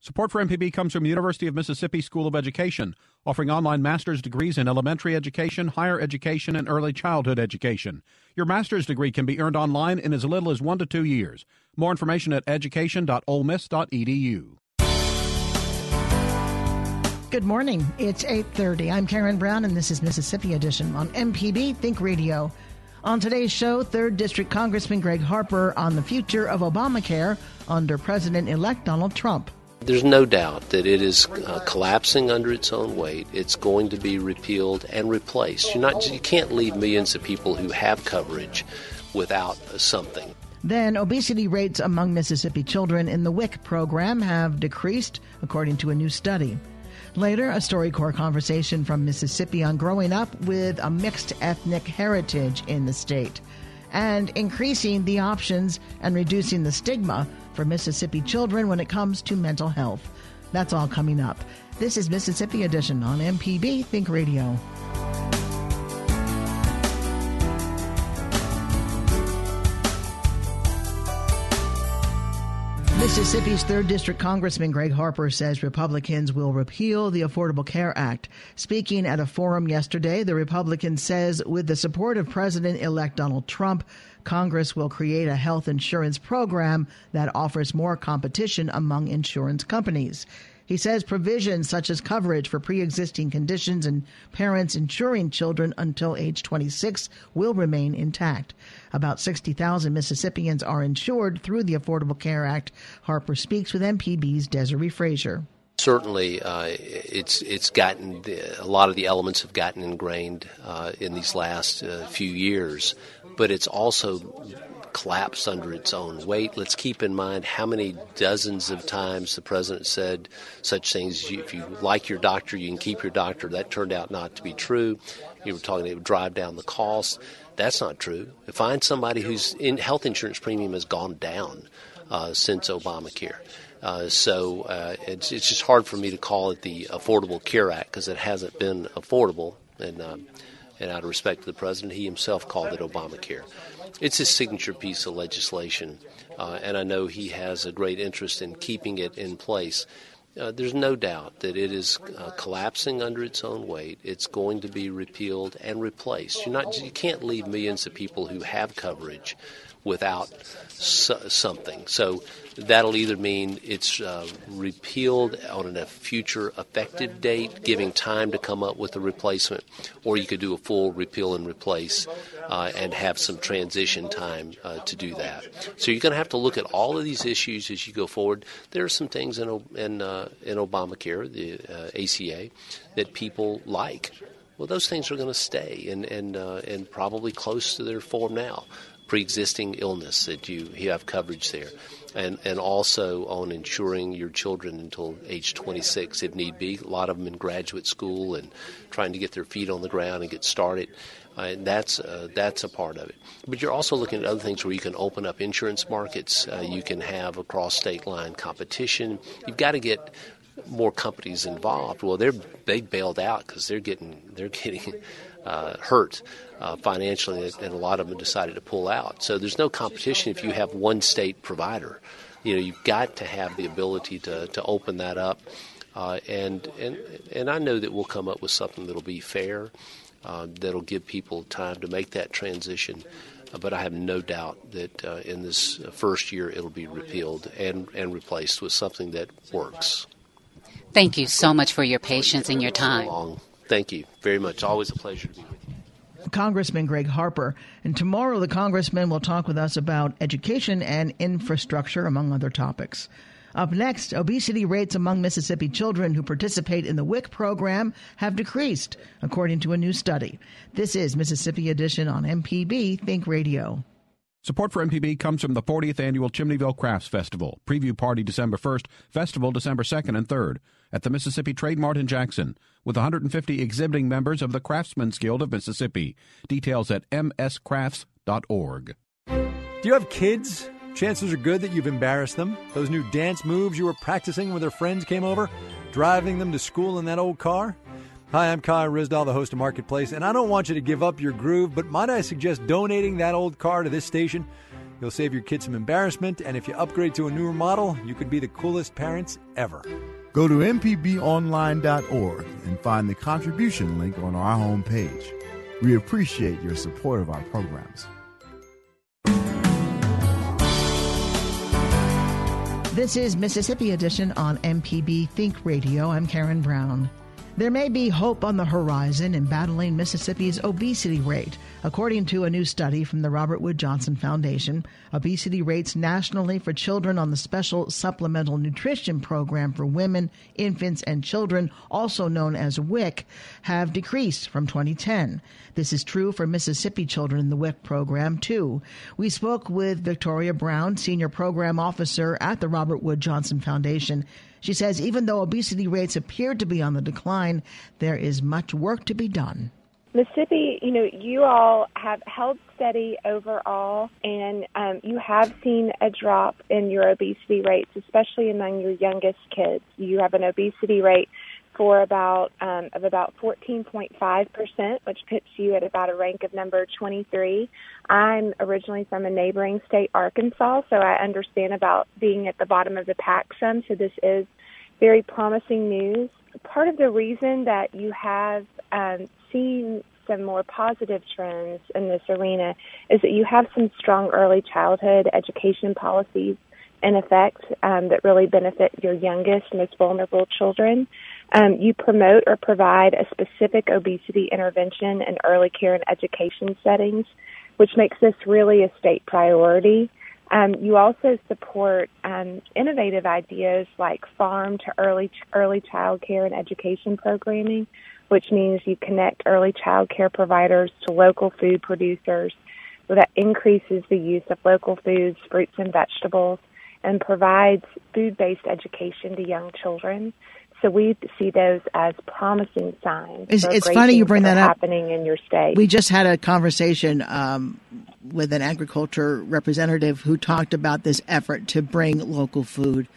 Support for MPB comes from University of Mississippi School of Education, offering online master's degrees in elementary education, higher education, and early childhood education. Your master's degree can be earned online in as little as one to two years. More information at education.olemiss.edu. Good morning. It's 8:30. I'm Karen Brown and this is Mississippi Edition on MPB Think Radio. On today's show, 3rd District Congressman Gregg Harper on the future of Obamacare under President-elect Donald Trump. There's no doubt that it is uh, collapsing under its own weight. It's going to be repealed and replaced. You're not, you can't leave millions of people who have coverage without something. Then, obesity rates among Mississippi children in the WIC program have decreased, according to a new study. Later, a StoryCorps conversation from Mississippi on growing up with a mixed ethnic heritage in the state and increasing the options and reducing the stigma for Mississippi children when it comes to mental health. That's all coming up. This is Mississippi Edition on MPB Think Radio. Mississippi's 3rd District Congressman Gregg Harper says Republicans will repeal the Affordable Care Act. Speaking at a forum yesterday, the Republican says with the support of President elect Donald Trump, Congress will create a health insurance program that offers more competition among insurance companies. He says provisions such as coverage for pre existing conditions and parents insuring children until age 26 will remain intact. About 60,000 Mississippians are insured through the Affordable Care Act. Harper speaks with MPB's Desare Frazier certainly uh, it's it's gotten a lot of the elements have gotten ingrained uh, in these last uh, few years, but it's also collapse under its own weight. Let's keep in mind how many dozens of times the president said such things. If you like your doctor, you can keep your doctor. That turned out not to be true. You were talking it would drive down the cost. That's not true. Find somebody whose in health insurance premium has gone down uh, since Obamacare. Uh, so uh, it's, it's just hard for me to call it the Affordable Care Act because it hasn't been affordable. And, um, and out of respect to the president, he himself called it Obamacare. It's his signature piece of legislation, uh, and I know he has a great interest in keeping it in place. Uh, there's no doubt that it is uh, collapsing under its own weight. It's going to be repealed and replaced. You're not, you can't leave millions of people who have coverage without something. So that'll either mean it's uh, repealed on a future effective date, giving time to come up with a replacement, or you could do a full repeal and replace uh, and have some transition time uh, to do that. So you're going to have to look at all of these issues as you go forward. There are some things in in, uh, in Obamacare, the uh, ACA, that people like. Well, those things are going to stay and and uh, and probably close to their form now pre-existing illness that you, you have coverage there. And, and also on insuring your children until age 26 if need be. A lot of them in graduate school and trying to get their feet on the ground and get started. Uh, and that's uh, that's a part of it. But you're also looking at other things where you can open up insurance markets. Uh, you can have across state line competition. You've got to get more companies involved. Well, they're they bailed out because they're getting they're getting uh, hurt uh, financially, and a lot of them decided to pull out. So there's no competition if you have one state provider. You know, you've got to have the ability to, to open that up. Uh, and, and, and I know that we'll come up with something that'll be fair, uh, that'll give people time to make that transition. Uh, but I have no doubt that uh, in this first year it'll be repealed and, and replaced with something that works. Thank you so much for your patience and your time. Thank you very much. Always a pleasure to be with you. Congressman Gregg Harper. And tomorrow, the Congressman will talk with us about education and infrastructure, among other topics. Up next, obesity rates among Mississippi children who participate in the WIC program have decreased, according to a new study. This is Mississippi Edition on MPB Think Radio. Support for MPB comes from the 40th annual Chimneyville Crafts Festival. Preview party December 1st, festival December 2nd and 3rd at the Mississippi Trade Mart in Jackson with 150 exhibiting members of the Craftsmen's Guild of Mississippi. Details at mscrafts.org. Do you have kids? Chances are good that you've embarrassed them. Those new dance moves you were practicing when their friends came over, driving them to school in that old car? Hi, I'm Kai Ryssdal, the host of Marketplace, and I don't want you to give up your groove, but might I suggest donating that old car to this station? You'll save your kids some embarrassment, and if you upgrade to a newer model, you could be the coolest parents ever. Go to mpbonline.org and find the contribution link on our homepage. We appreciate your support of our programs. This is Mississippi Edition on MPB Think Radio. I'm Karen Brown. There may be hope on the horizon in battling Mississippi's obesity rate. According to a new study from the Robert Wood Johnson Foundation, obesity rates nationally for children on the Special Supplemental Nutrition Program for Women, Infants, and Children, also known as WIC, have decreased from 2010. This is true for Mississippi children in the WIC program, too. We spoke with Victoria Brown, Senior Program Officer at the Robert Wood Johnson Foundation. She says even though obesity rates appear to be on the decline, there is much work to be done. Mississippi, you know, you all have held steady overall, and um, you have seen a drop in your obesity rates, especially among your youngest kids. You have an obesity rate for about um, of about 14.5 percent, which puts you at about a rank of number 23. I'm originally from a neighboring state, Arkansas, so I understand about being at the bottom of the pack some. So this is very promising news. Part of the reason that you have um, seen some more positive trends in this arena is that you have some strong early childhood education policies in effect um, that really benefit your youngest, most vulnerable children. Um, you promote or provide a specific obesity intervention in early care and education settings, which makes this really a state priority. Um, you also support um, innovative ideas like farm to early early child care and education programming, which means you connect early child care providers to local food producers. So that increases the use of local foods, fruits and vegetables, and provides food-based education to young children. So we see those as promising signs. It's, it's funny you bring that, that up. Happening in your state. We just had a conversation um, with an agriculture representative who talked about this effort to bring local food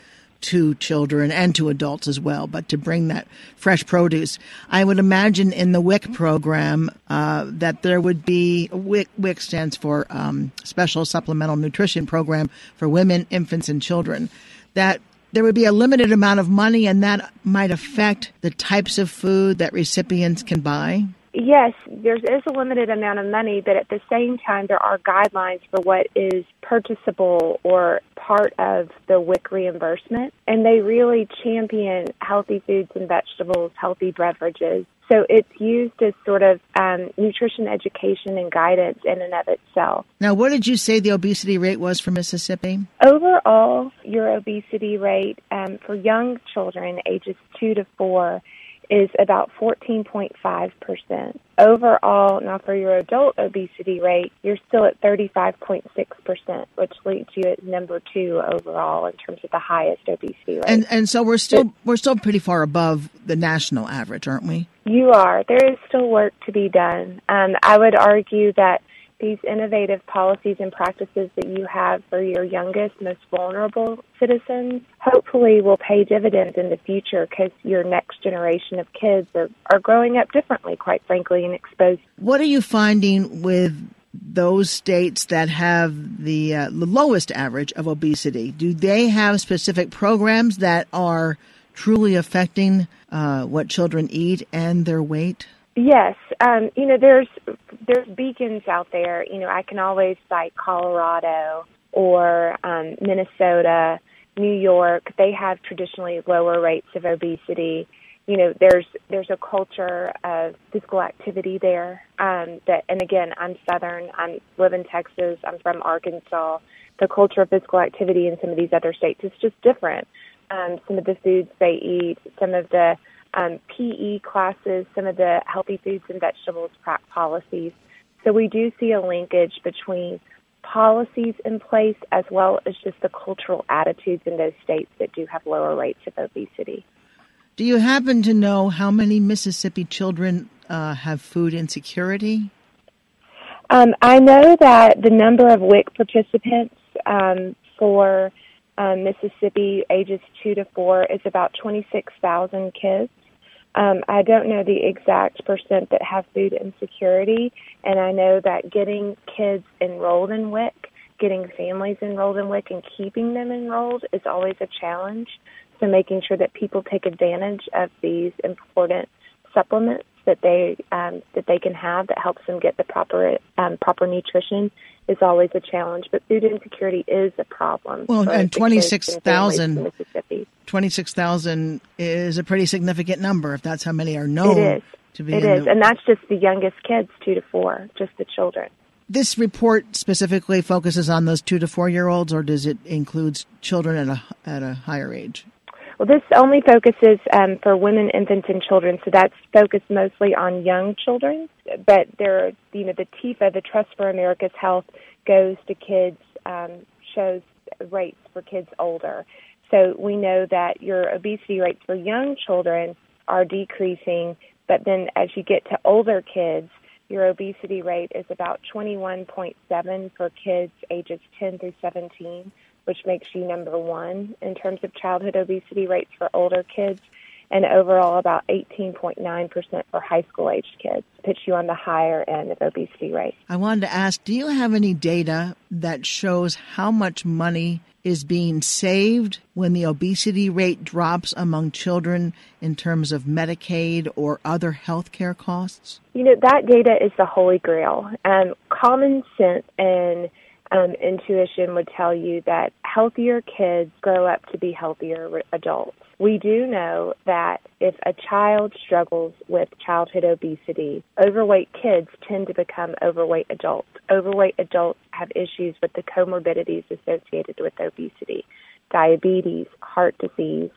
to children and to adults as well, but to bring that fresh produce. I would imagine in the WIC program uh, that there would be WIC, WIC stands for um, Special Supplemental Nutrition Program for Women, Infants, and Children. That there would be a limited amount of money, and that might affect the types of food that recipients can buy? Yes, there is a limited amount of money, but at the same time, there are guidelines for what is purchasable or part of the WIC reimbursement. And they really champion healthy foods and vegetables, healthy beverages. So it's used as sort of um, nutrition education and guidance in and of itself. Now, what did you say the obesity rate was for Mississippi? Overall, your obesity rate um, for young children ages two to four is about 14.5%. Overall, now for your adult obesity rate, you're still at 35.6%, which leaves you at number 2 overall in terms of the highest obesity rate. And and so we're still we're still pretty far above the national average, aren't we? You are. There is still work to be done. Um, I would argue that these innovative policies and practices that you have for your youngest, most vulnerable citizens hopefully will pay dividends in the future because your next generation of kids are, are growing up differently, quite frankly, and exposed. What are you finding with those states that have the, uh, the lowest average of obesity? Do they have specific programs that are truly affecting uh, what children eat and their weight? Yes, um, you know, there's there's beacons out there. You know, I can always cite Colorado or um, Minnesota, New York. They have traditionally lower rates of obesity. You know, there's there's a culture of physical activity there. Um, that, and again, I'm Southern. I live in Texas. I'm from Arkansas. The culture of physical activity in some of these other states is just different. Um, some of the foods they eat, some of the um, PE classes, some of the healthy foods and vegetables policies. So we do see a linkage between policies in place as well as just the cultural attitudes in those states that do have lower rates of obesity. Do you happen to know how many Mississippi children uh, have food insecurity? Um, I know that the number of WIC participants um, for um, Mississippi ages two to four is about 26,000 kids. Um, I don't know the exact percent that have food insecurity, and I know that getting kids enrolled in WIC, getting families enrolled in WIC, and keeping them enrolled is always a challenge. So making sure that people take advantage of these important supplements that they um, that they can have that helps them get the proper um, proper nutrition is always a challenge. But food insecurity is a problem. Well, and twenty six thousand Mississippi. Twenty six thousand is a pretty significant number if that's how many are known. It is. To be it is, the- and that's just the youngest kids, two to four, just the children. This report specifically focuses on those two to four year olds, or does it include children at a at a higher age? Well, this only focuses um, for women, infants, and children, so that's focused mostly on young children. But there, you know, the TIFA, the Trust for America's Health, goes to kids, um, shows rates for kids older. So we know that your obesity rates for young children are decreasing, but then as you get to older kids, your obesity rate is about 21.7 for kids ages 10 through 17 which makes you number one in terms of childhood obesity rates for older kids, and overall about 18.9% for high school aged kids, puts you on the higher end of obesity rate. I wanted to ask do you have any data that shows how much money is being saved when the obesity rate drops among children in terms of Medicaid or other health care costs? You know, that data is the holy grail. Um, common sense and um, intuition would tell you that healthier kids grow up to be healthier adults. We do know that if a child struggles with childhood obesity, overweight kids tend to become overweight adults. Overweight adults have issues with the comorbidities associated with obesity, diabetes, heart disease,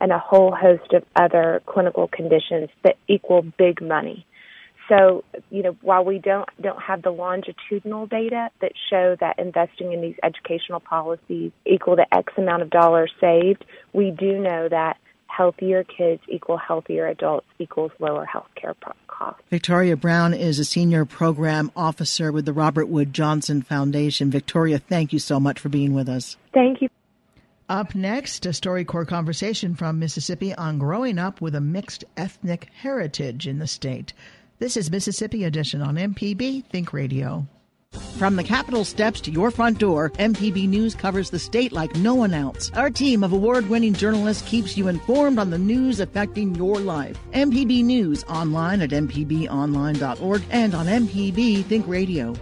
and a whole host of other clinical conditions that equal big money. So, you know, while we don't don't have the longitudinal data that show that investing in these educational policies equal to X amount of dollars saved, we do know that healthier kids equal healthier adults equals lower health care costs. Victoria Brown is a senior program officer with the Robert Wood Johnson Foundation. Victoria, thank you so much for being with us. Thank you. Up next, a StoryCorps conversation from Mississippi on growing up with a mixed ethnic heritage in the state. This is Mississippi Edition on MPB Think Radio. From the Capitol steps to your front door, MPB News covers the state like no one else. Our team of award winning journalists keeps you informed on the news affecting your life. MPB News online at MPBOnline.org and on MPB Think Radio.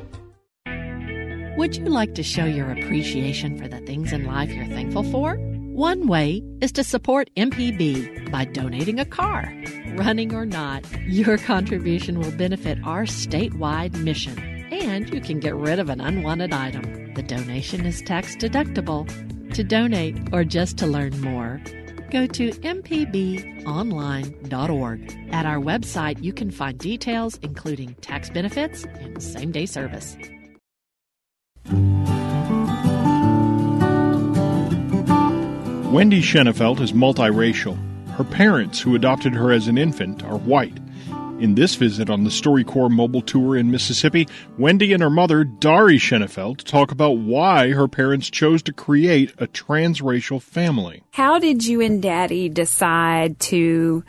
Would you like to show your appreciation for the things in life you're thankful for? One way is to support MPB by donating a car. Running or not, your contribution will benefit our statewide mission, and you can get rid of an unwanted item. The donation is tax deductible. To donate or just to learn more, go to mpbonline.org. At our website, you can find details including tax benefits and same day service. Wendy Schenefeld is multiracial. Her parents, who adopted her as an infant, are white. In this visit on the StoryCorps mobile tour in Mississippi, Wendy and her mother, Dari Schenefeld, talk about why her parents chose to create a transracial family. How did you and Daddy decide to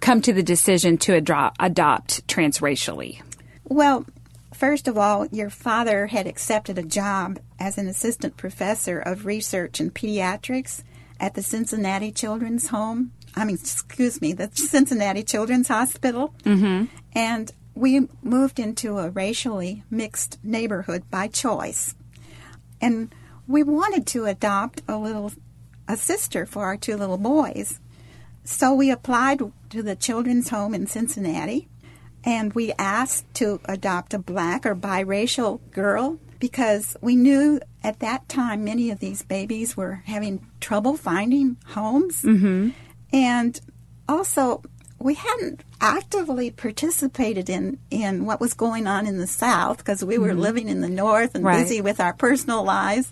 come to the decision to adro- adopt transracially? Well, first of all, your father had accepted a job as an assistant professor of research in pediatrics at the Cincinnati Children's Home. I mean, excuse me, the Cincinnati Children's Hospital. Mm-hmm. And we moved into a racially mixed neighborhood by choice. And we wanted to adopt a little a sister for our two little boys. So we applied to the children's home in Cincinnati and we asked to adopt a black or biracial girl because we knew at that time many of these babies were having trouble finding homes. Mm-hmm. And also, we hadn't actively participated in, in what was going on in the South because we were Mhm. living in the North and Right. busy with our personal lives.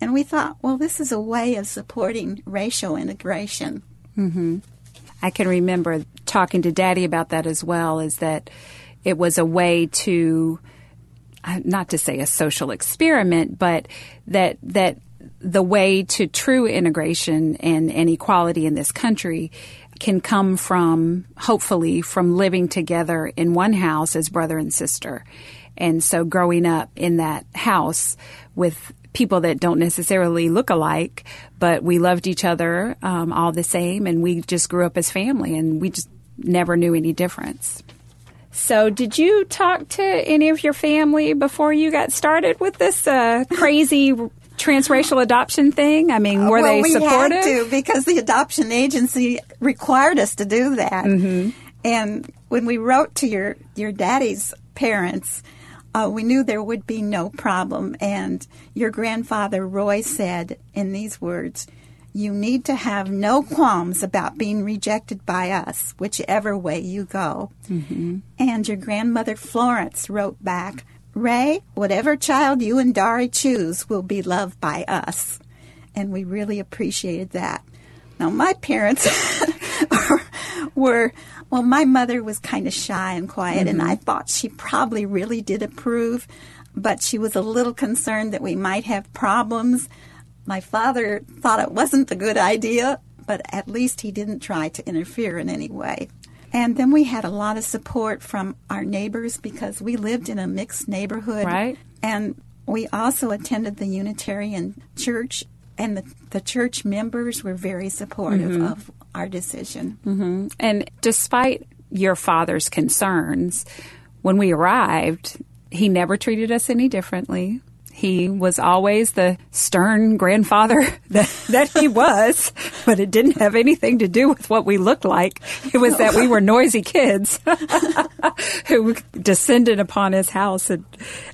And we thought, well, this is a way of supporting racial integration. hmm I can remember talking to Daddy about that as well. Is that it was a way to, not to say a social experiment, but that that the way to true integration and, and equality in this country can come from hopefully from living together in one house as brother and sister. And so growing up in that house with people that don't necessarily look alike, but we loved each other um, all the same, and we just grew up as family, and we just never knew any difference. So, did you talk to any of your family before you got started with this uh, crazy transracial adoption thing? I mean, were well, they we supportive? had to because the adoption agency required us to do that. Mm-hmm. And when we wrote to your your daddy's parents, uh, we knew there would be no problem. And your grandfather Roy said in these words. You need to have no qualms about being rejected by us, whichever way you go. Mm-hmm. And your grandmother Florence wrote back, Ray, whatever child you and Dari choose will be loved by us. And we really appreciated that. Now, my parents were, well, my mother was kind of shy and quiet, and I thought she probably really did approve, but she was a little concerned that we might have problems. My father thought it wasn't a good idea, but at least he didn't try to interfere in any way. And then we had a lot of support from our neighbors because we lived in a mixed neighborhood. Right. And we also attended the Unitarian Church, and the, the church members were very supportive Mhm. of our decision. hmm And despite your father's concerns, when we arrived, he never treated us any differently. He was always the stern grandfather that, that he was, but it didn't have anything to do with what we looked like. It was that we were noisy kids who descended upon his house and,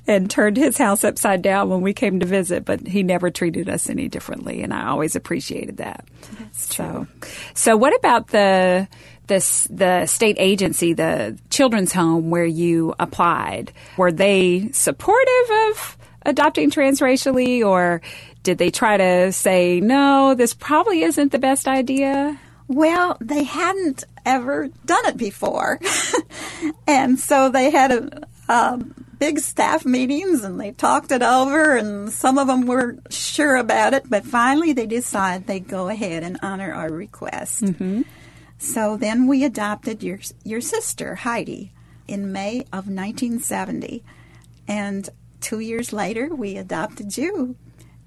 and turned his house upside down when we came to visit, but he never treated us any differently, and I always appreciated that. That's so, so what about the this the state agency, the children's home where you applied? Were they supportive of adopting transracially, or did they try to say no? This probably isn't the best idea. Well, they hadn't ever done it before. and so they had a, a big staff meetings and they talked it over and some of them were sure about it, but finally they decided they'd go ahead and honor our request. Mm-hmm. So then we adopted your your sister Heidi in May of 1970 and 2 years later we adopted you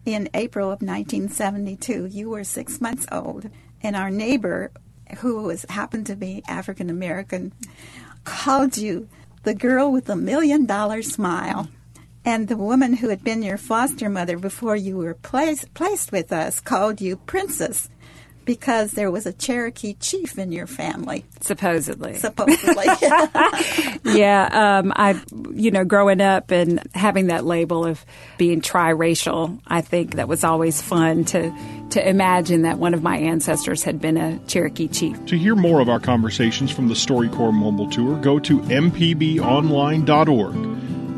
in April of 1972. You were 6 months old and our neighbor who was happened to be African American called you the girl with the million dollar smile. And the woman who had been your foster mother before you were placed, placed with us called you princess because there was a Cherokee chief in your family. Supposedly. Supposedly. yeah, um, I, you know, growing up and having that label of being triracial, I think that was always fun to to imagine that one of my ancestors had been a Cherokee chief. To hear more of our conversations from the StoryCorps Mobile Tour, go to mpbonline.org.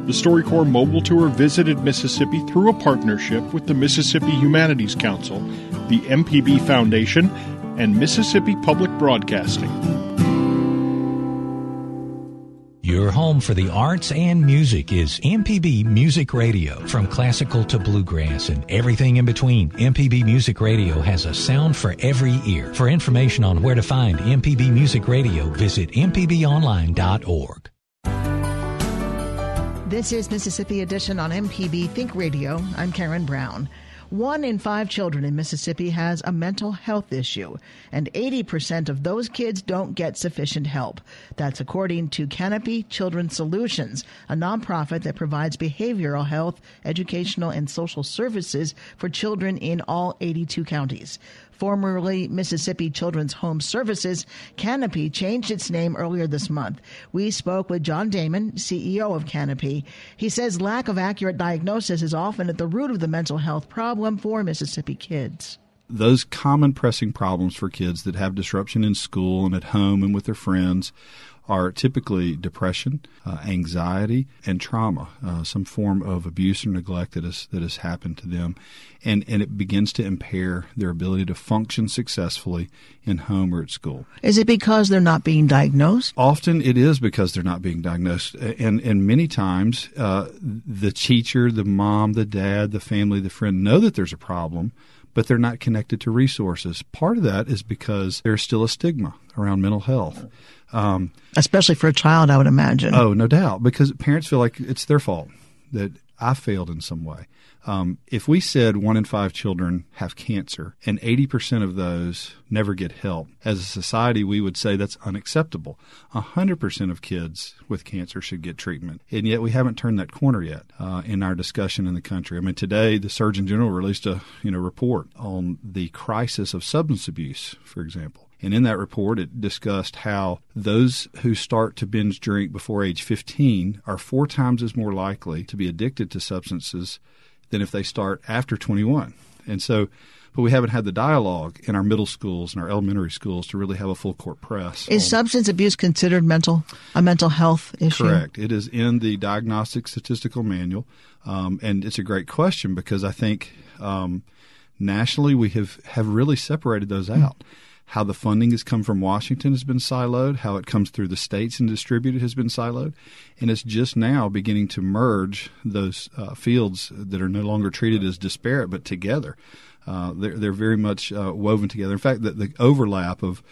The StoryCorps Mobile Tour visited Mississippi through a partnership with the Mississippi Humanities Council, the MPB Foundation, and Mississippi Public Broadcasting. Your home for the arts and music is MPB Music Radio. From classical to bluegrass and everything in between, MPB Music Radio has a sound for every ear. For information on where to find MPB Music Radio, visit mpbonline.org. This is Mississippi Edition on MPB Think Radio. I'm Karen Brown. One in five children in Mississippi has a mental health issue, and 80% of those kids don't get sufficient help. That's according to Canopy Children's Solutions, a nonprofit that provides behavioral health, educational, and social services for children in all 82 counties. Formerly Mississippi Children's Home Services, Canopy changed its name earlier this month. We spoke with John Damon, CEO of Canopy. He says lack of accurate diagnosis is often at the root of the mental health problem for Mississippi kids. Those common pressing problems for kids that have disruption in school and at home and with their friends are typically depression, uh, anxiety, and trauma, uh, some form of abuse or neglect that has that has happened to them, and and it begins to impair their ability to function successfully in home or at school. Is it because they're not being diagnosed? Often it is because they're not being diagnosed, and and many times uh, the teacher, the mom, the dad, the family, the friend know that there's a problem but they're not connected to resources. Part of that is because there's still a stigma around mental health. Um, Especially for a child, I would imagine. Oh, no doubt, because parents feel like it's their fault that I failed in some way. Um, if we said one in five children have cancer and 80% of those never get help, as a society, we would say that's unacceptable. 100% of kids with cancer should get treatment. And yet we haven't turned that corner yet uh, in our discussion in the country. I mean, today the Surgeon General released a you know report on the crisis of substance abuse, for example. And in that report, it discussed how those who start to binge drink before age 15 are four times as more likely to be addicted to substances than if they start after 21. And so, but we haven't had the dialogue in our middle schools and our elementary schools to really have a full court press. Is substance abuse considered mental a mental health issue? Correct. It is in the Diagnostic Statistical Manual, um, and it's a great question because I think um, nationally we have have really separated those out. Mm how the funding has come from Washington has been siloed, how it comes through the states and distributed has been siloed, and it's just now beginning to merge those uh, fields that are no longer treated as disparate but together. Uh, they're, they're very much uh, woven together. In fact, the, the overlap of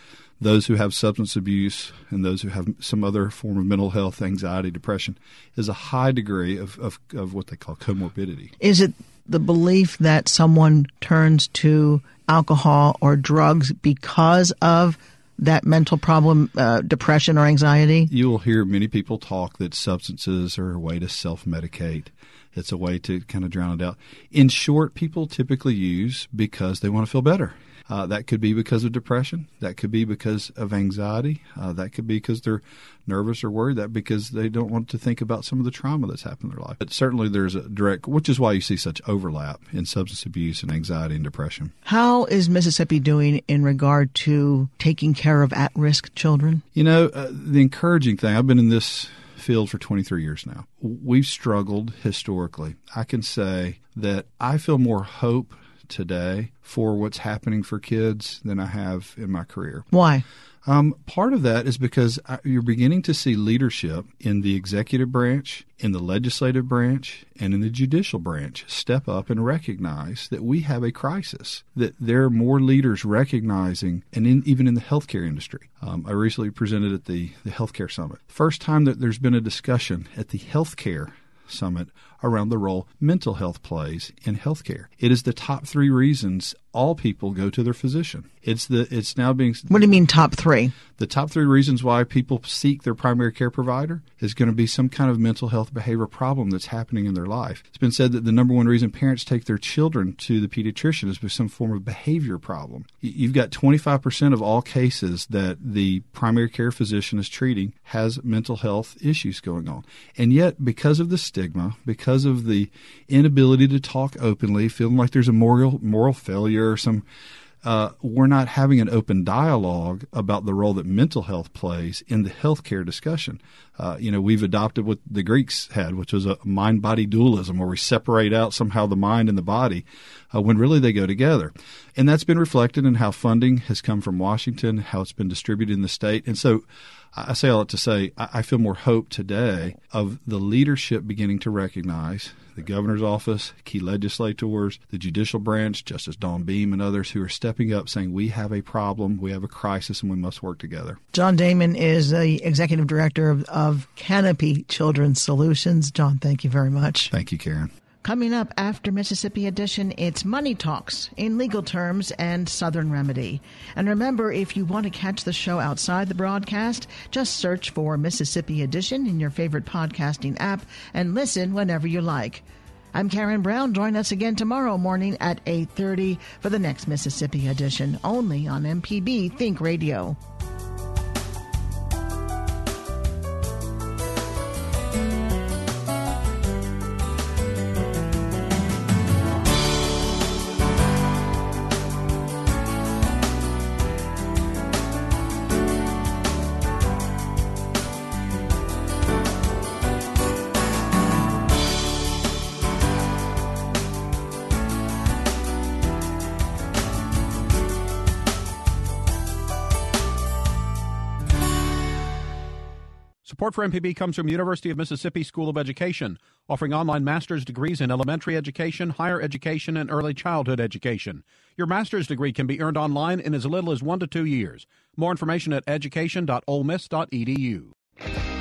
those who have substance abuse and those who have some other form of mental health, anxiety, depression, is a high degree of, of, of what they call comorbidity. Is it the belief that someone turns to alcohol or drugs because of that mental problem, uh, depression or anxiety? You will hear many people talk that substances are a way to self medicate. It's a way to kind of drown it out. In short, people typically use because they want to feel better. Uh, that could be because of depression. That could be because of anxiety. Uh, that could be because they're nervous or worried. That because they don't want to think about some of the trauma that's happened in their life. But certainly there's a direct, which is why you see such overlap in substance abuse and anxiety and depression. How is Mississippi doing in regard to taking care of at-risk children? You know, uh, the encouraging thing. I've been in this field for 23 years now. We've struggled historically. I can say that I feel more hope today for what's happening for kids than I have in my career. Why? Um, part of that is because you're beginning to see leadership in the executive branch, in the legislative branch, and in the judicial branch step up and recognize that we have a crisis, that there are more leaders recognizing, and in, even in the healthcare industry. Um, I recently presented at the, the Healthcare Summit. First time that there's been a discussion at the healthcare summit around the role mental health plays in healthcare. It is the top three reasons all people go to their physician. It's the it's now being What do you mean top 3? The top 3 reasons why people seek their primary care provider is going to be some kind of mental health behavior problem that's happening in their life. It's been said that the number one reason parents take their children to the pediatrician is with some form of behavior problem. You've got 25% of all cases that the primary care physician is treating has mental health issues going on. And yet because of the stigma, because of the inability to talk openly, feeling like there's a moral moral failure or some uh, we're not having an open dialogue about the role that mental health plays in the healthcare discussion. Uh, you know, we've adopted what the Greeks had, which was a mind body dualism, where we separate out somehow the mind and the body uh, when really they go together. And that's been reflected in how funding has come from Washington, how it's been distributed in the state. And so I say all that to say I feel more hope today of the leadership beginning to recognize the governor's office, key legislators, the judicial branch, Justice Dawn Beam, and others who are stepping up saying we have a problem, we have a crisis, and we must work together. John Damon is the executive director of, of Canopy Children's Solutions. John, thank you very much. Thank you, Karen. Coming up after Mississippi Edition, it's Money Talks in legal terms and Southern Remedy. And remember, if you want to catch the show outside the broadcast, just search for Mississippi Edition in your favorite podcasting app and listen whenever you like. I'm Karen Brown. Join us again tomorrow morning at 8:30 for the next Mississippi Edition, only on MPB Think Radio. Support for MPB comes from University of Mississippi School of Education, offering online master's degrees in elementary education, higher education, and early childhood education. Your master's degree can be earned online in as little as one to two years. More information at education.olemiss.edu.